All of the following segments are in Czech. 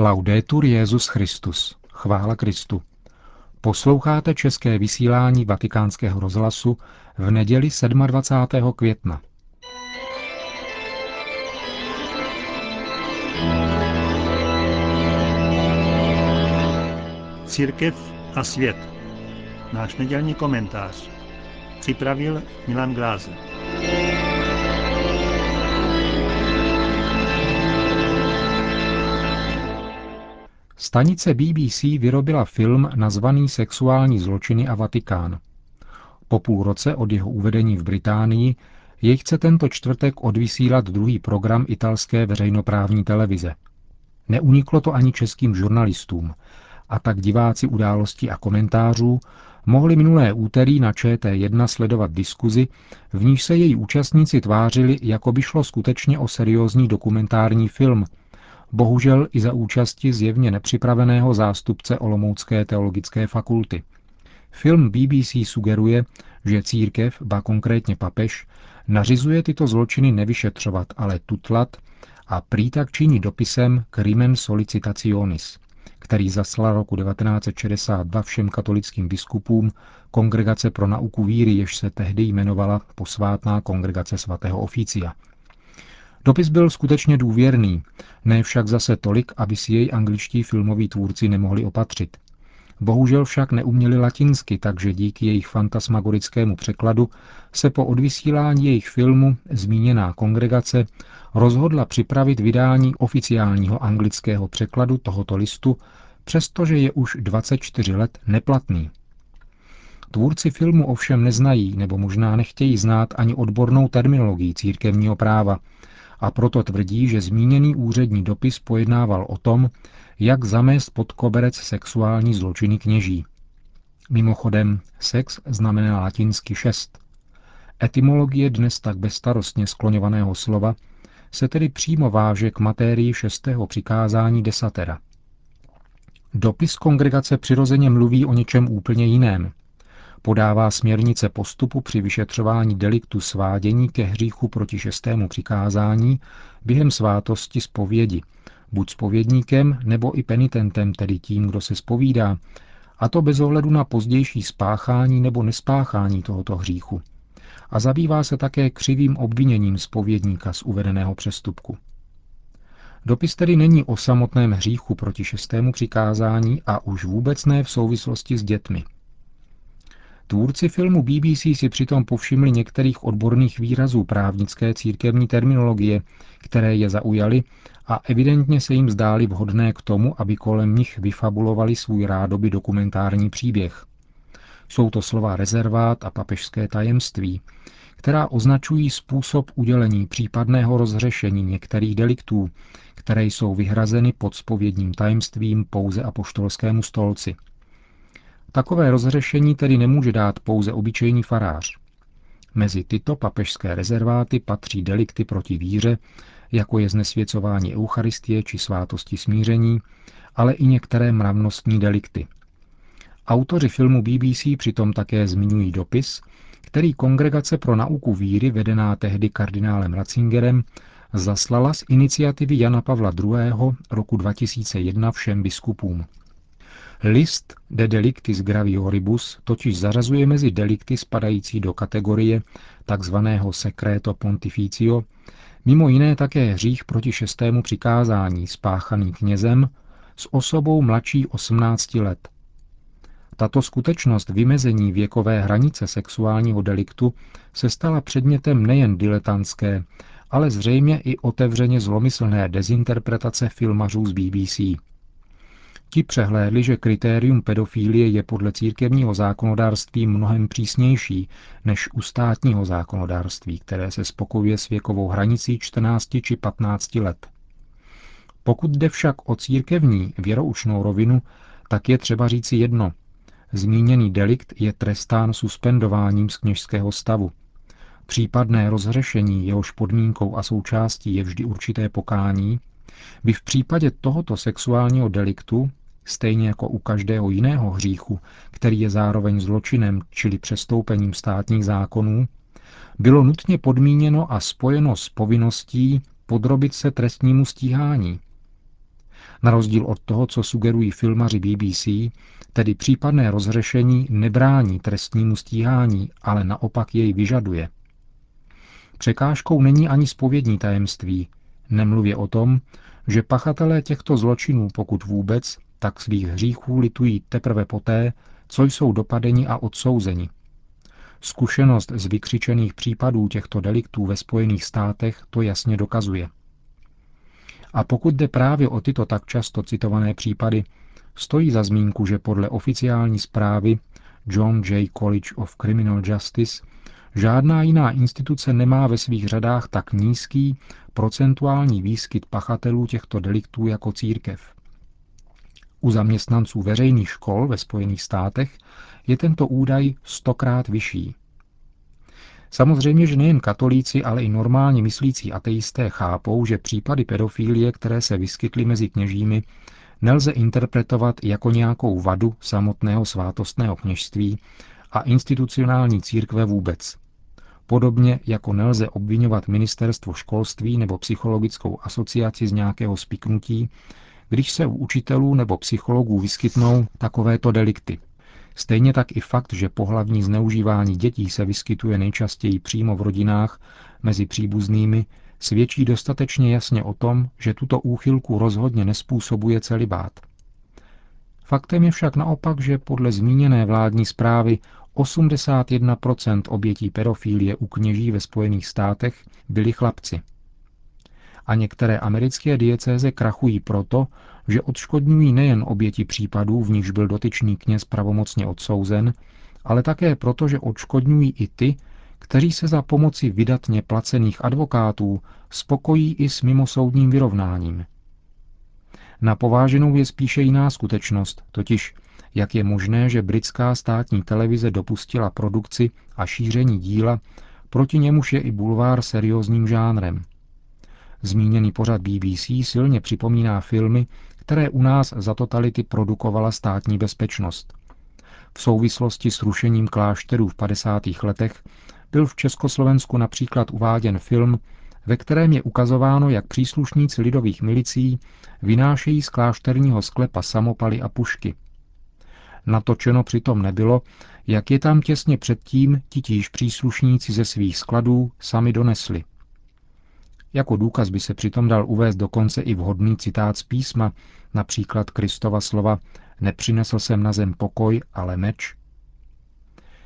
Laudetur Jezus Christus. Chvála Kristu. Posloucháte české vysílání Vatikánského rozhlasu v neděli 27. května. Církev a svět. Náš nedělní komentář. Připravil Milan Glázer. Stanice BBC vyrobila film nazvaný Sexuální zločiny a Vatikán. Po půl roce od jeho uvedení v Británii jej chce tento čtvrtek odvysílat druhý program italské veřejnoprávní televize. Neuniklo to ani českým žurnalistům, a tak diváci událostí a komentářů mohli minulé úterý na ČT1 sledovat diskuzi, v níž se její účastníci tvářili, jako by šlo skutečně o seriózní dokumentární film – bohužel i za účasti zjevně nepřipraveného zástupce Olomoucké teologické fakulty. Film BBC sugeruje, že církev, ba konkrétně papež, nařizuje tyto zločiny nevyšetřovat, ale tutlat a prý tak činí dopisem Crimen Solicitationis, který zaslal roku 1962 všem katolickým biskupům Kongregace pro nauku víry, jež se tehdy jmenovala Posvátná kongregace svatého oficia – Dopis byl skutečně důvěrný, ne však zase tolik, aby si jej angličtí filmoví tvůrci nemohli opatřit. Bohužel však neuměli latinsky, takže díky jejich fantasmagorickému překladu se po odvysílání jejich filmu zmíněná kongregace rozhodla připravit vydání oficiálního anglického překladu tohoto listu, přestože je už 24 let neplatný. Tvůrci filmu ovšem neznají nebo možná nechtějí znát ani odbornou terminologii církevního práva, a proto tvrdí, že zmíněný úřední dopis pojednával o tom, jak zamést pod koberec sexuální zločiny kněží. Mimochodem, sex znamená latinsky šest. Etymologie dnes tak bezstarostně skloňovaného slova se tedy přímo váže k matérii šestého přikázání desatera. Dopis kongregace přirozeně mluví o něčem úplně jiném, podává směrnice postupu při vyšetřování deliktu svádění ke hříchu proti šestému přikázání během svátosti zpovědi, buď spovědníkem nebo i penitentem, tedy tím, kdo se spovídá, a to bez ohledu na pozdější spáchání nebo nespáchání tohoto hříchu. A zabývá se také křivým obviněním spovědníka z uvedeného přestupku. Dopis tedy není o samotném hříchu proti šestému přikázání a už vůbec ne v souvislosti s dětmi – Tvůrci filmu BBC si přitom povšimli některých odborných výrazů právnické církevní terminologie, které je zaujaly a evidentně se jim zdály vhodné k tomu, aby kolem nich vyfabulovali svůj rádoby dokumentární příběh. Jsou to slova rezervát a papežské tajemství, která označují způsob udělení případného rozřešení některých deliktů, které jsou vyhrazeny pod spovědním tajemstvím pouze apoštolskému stolci – Takové rozřešení tedy nemůže dát pouze obyčejný farář. Mezi tyto papežské rezerváty patří delikty proti víře, jako je znesvěcování Eucharistie či svátosti smíření, ale i některé mravnostní delikty. Autoři filmu BBC přitom také zmiňují dopis, který Kongregace pro nauku víry, vedená tehdy kardinálem Ratzingerem, zaslala z iniciativy Jana Pavla II. roku 2001 všem biskupům. List de delictis gravioribus totiž zařazuje mezi delikty spadající do kategorie tzv. secreto pontificio mimo jiné také hřích proti šestému přikázání spáchaný knězem s osobou mladší 18 let. Tato skutečnost vymezení věkové hranice sexuálního deliktu se stala předmětem nejen diletantské, ale zřejmě i otevřeně zlomyslné dezinterpretace filmařů z BBC. Ti přehlédli, že kritérium pedofílie je podle církevního zákonodárství mnohem přísnější než u státního zákonodárství, které se spokojuje s věkovou hranicí 14 či 15 let. Pokud jde však o církevní věroučnou rovinu, tak je třeba říci jedno. Zmíněný delikt je trestán suspendováním z kněžského stavu. Případné rozřešení jehož podmínkou a součástí je vždy určité pokání, by v případě tohoto sexuálního deliktu stejně jako u každého jiného hříchu, který je zároveň zločinem, čili přestoupením státních zákonů, bylo nutně podmíněno a spojeno s povinností podrobit se trestnímu stíhání. Na rozdíl od toho, co sugerují filmaři BBC, tedy případné rozřešení nebrání trestnímu stíhání, ale naopak jej vyžaduje. Překážkou není ani spovědní tajemství, nemluvě o tom, že pachatelé těchto zločinů, pokud vůbec, tak svých hříchů litují teprve poté, co jsou dopadeni a odsouzeni. Zkušenost z vykřičených případů těchto deliktů ve Spojených státech to jasně dokazuje. A pokud jde právě o tyto tak často citované případy, stojí za zmínku, že podle oficiální zprávy John J. College of Criminal Justice žádná jiná instituce nemá ve svých řadách tak nízký procentuální výskyt pachatelů těchto deliktů jako církev. U zaměstnanců veřejných škol ve Spojených státech je tento údaj stokrát vyšší. Samozřejmě, že nejen katolíci, ale i normálně myslící ateisté chápou, že případy pedofilie, které se vyskytly mezi kněžími, nelze interpretovat jako nějakou vadu samotného svátostného kněžství a institucionální církve vůbec. Podobně jako nelze obvinovat ministerstvo školství nebo psychologickou asociaci z nějakého spiknutí, když se u učitelů nebo psychologů vyskytnou takovéto delikty. Stejně tak i fakt, že pohlavní zneužívání dětí se vyskytuje nejčastěji přímo v rodinách mezi příbuznými, svědčí dostatečně jasně o tom, že tuto úchylku rozhodně nespůsobuje celibát. Faktem je však naopak, že podle zmíněné vládní zprávy 81% obětí pedofilie u kněží ve Spojených státech byli chlapci. A některé americké diecéze krachují proto, že odškodňují nejen oběti případů, v nichž byl dotyčný kněz pravomocně odsouzen, ale také proto, že odškodňují i ty, kteří se za pomoci vydatně placených advokátů spokojí i s mimosoudním vyrovnáním. Na pováženou je spíše jiná skutečnost, totiž jak je možné, že britská státní televize dopustila produkci a šíření díla, proti němuž je i bulvár seriózním žánrem. Zmíněný pořad BBC silně připomíná filmy, které u nás za totality produkovala státní bezpečnost. V souvislosti s rušením klášterů v 50. letech byl v Československu například uváděn film, ve kterém je ukazováno, jak příslušníci lidových milicí vynášejí z klášterního sklepa samopaly a pušky. Natočeno přitom nebylo, jak je tam těsně předtím titíž příslušníci ze svých skladů sami donesli. Jako důkaz by se přitom dal uvést dokonce i vhodný citát z písma, například Kristova slova Nepřinesl jsem na zem pokoj, ale meč.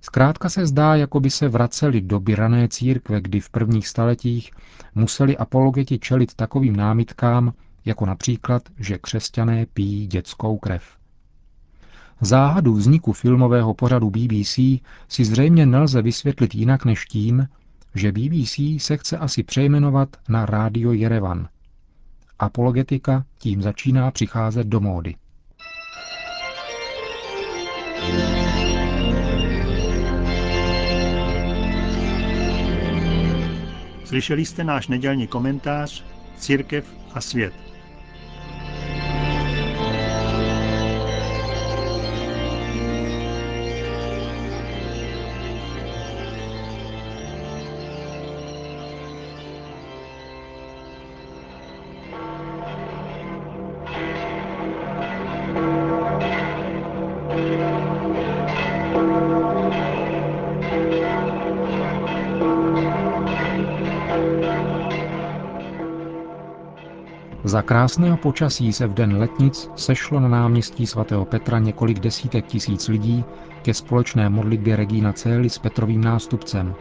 Zkrátka se zdá, jako by se vraceli do byrané církve, kdy v prvních staletích museli apologeti čelit takovým námitkám, jako například, že křesťané pijí dětskou krev. Záhadu vzniku filmového pořadu BBC si zřejmě nelze vysvětlit jinak než tím, že BBC se chce asi přejmenovat na Rádio Jerevan. Apologetika tím začíná přicházet do módy. Slyšeli jste náš nedělní komentář Církev a svět. Za krásného počasí se v den letnic sešlo na náměstí svatého Petra několik desítek tisíc lidí ke společné modlitbě Regina Cély s Petrovým nástupcem.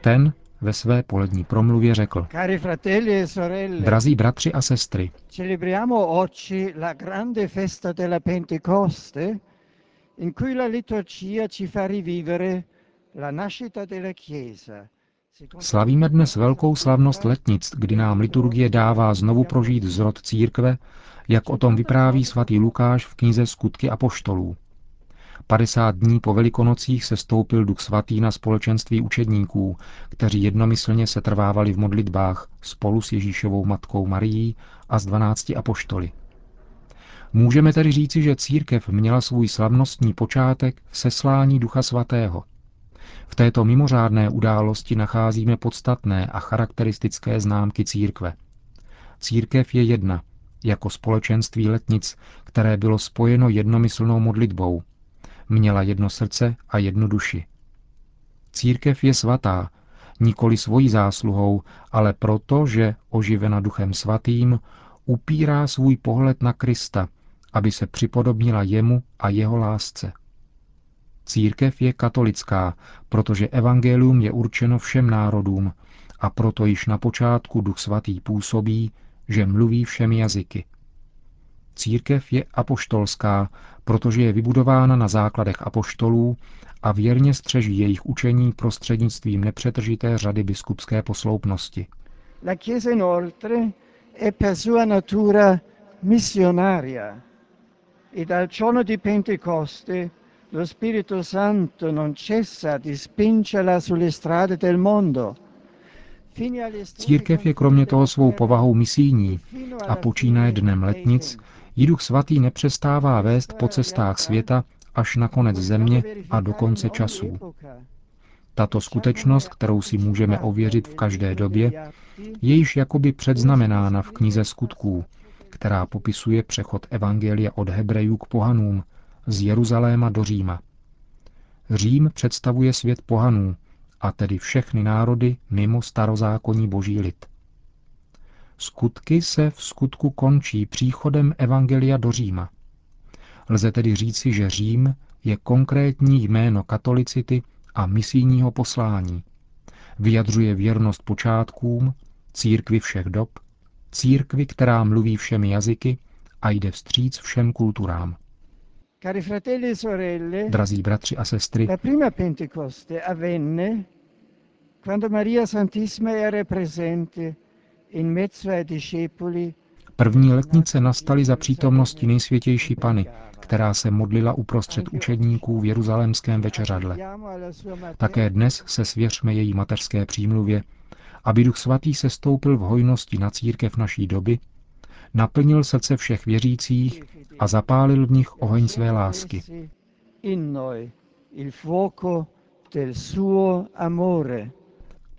Ten ve své polední promluvě řekl. E Drazí bratři a sestry, celebriamo oggi la grande festa della Pentecoste, in cui la liturgia ci fa rivivere la nascita della Chiesa, Slavíme dnes velkou slavnost letnic, kdy nám liturgie dává znovu prožít zrod církve, jak o tom vypráví svatý Lukáš v knize Skutky a poštolů. 50 dní po velikonocích se stoupil duch svatý na společenství učedníků, kteří jednomyslně se trvávali v modlitbách spolu s Ježíšovou matkou Marií a s dvanácti apoštoly. Můžeme tedy říci, že církev měla svůj slavnostní počátek v seslání Ducha Svatého – v této mimořádné události nacházíme podstatné a charakteristické známky církve. Církev je jedna jako společenství letnic, které bylo spojeno jednomyslnou modlitbou. Měla jedno srdce a jednu duši. Církev je svatá, nikoli svojí zásluhou, ale proto, že, oživena duchem svatým, upírá svůj pohled na Krista, aby se připodobnila jemu a jeho lásce. Církev je katolická, protože evangelium je určeno všem národům a proto již na počátku duch svatý působí, že mluví všemi jazyky. Církev je apoštolská, protože je vybudována na základech apoštolů a věrně střeží jejich učení prostřednictvím nepřetržité řady biskupské posloupnosti. La Chiesa inoltre è per sua natura missionaria e dal giorno di Pentecoste lo Spirito Santo non cessa di spingerla sulle strade del mondo. Církev je kromě toho svou povahou misijní a počínaje dnem letnic, jí duch svatý nepřestává vést po cestách světa až na konec země a do konce časů. Tato skutečnost, kterou si můžeme ověřit v každé době, je již jakoby předznamenána v knize skutků, která popisuje přechod Evangelia od Hebrejů k pohanům, z Jeruzaléma do Říma. Řím představuje svět pohanů, a tedy všechny národy mimo starozákonní boží lid. Skutky se v skutku končí příchodem Evangelia do Říma. Lze tedy říci, že Řím je konkrétní jméno katolicity a misijního poslání. Vyjadřuje věrnost počátkům, církvi všech dob, církvi, která mluví všemi jazyky a jde vstříc všem kulturám. Cari fratelli e sorelle, Drazí bratři a sestry, la prima Pentecoste avvenne quando Maria Santissima era presente in mezzo ai discepoli první letnice nastaly za přítomnosti nejsvětější Pany, která se modlila uprostřed učedníků v jeruzalémském večeřadle. Také dnes se svěřme její mateřské přímluvě, aby Duch Svatý se stoupil v hojnosti na církev naší doby, naplnil srdce všech věřících a zapálil v nich oheň své lásky.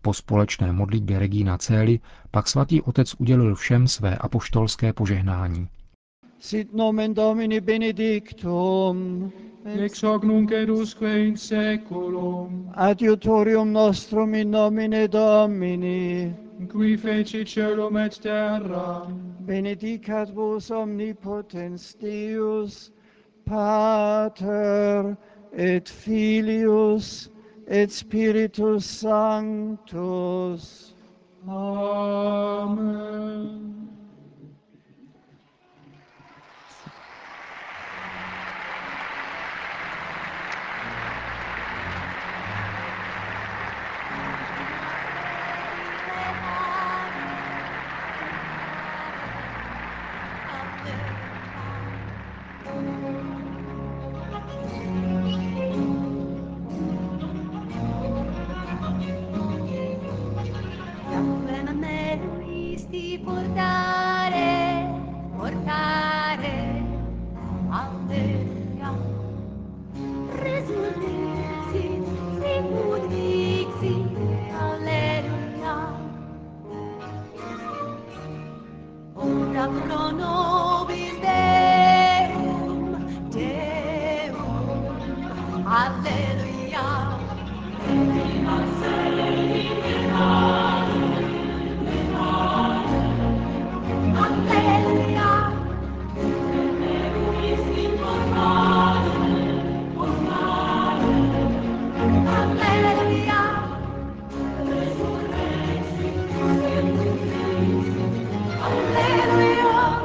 Po společné modlitbě Regina Cély pak svatý otec udělil všem své apoštolské požehnání. Sit nomen Domini benedictum, ex hoc nunc et usque in seculum, adiutorium nostrum in nomine Domini, qui feci celum et terra, benedicat vos omnipotens Deus, Pater et Filius et Spiritus Sanctus. Amen.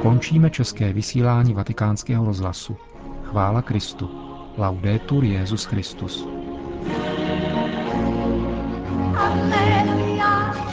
Končíme české vysílání vatikánského rozhlasu. Chvála Kristu. Laudetur Jesus Christus. Alleluia.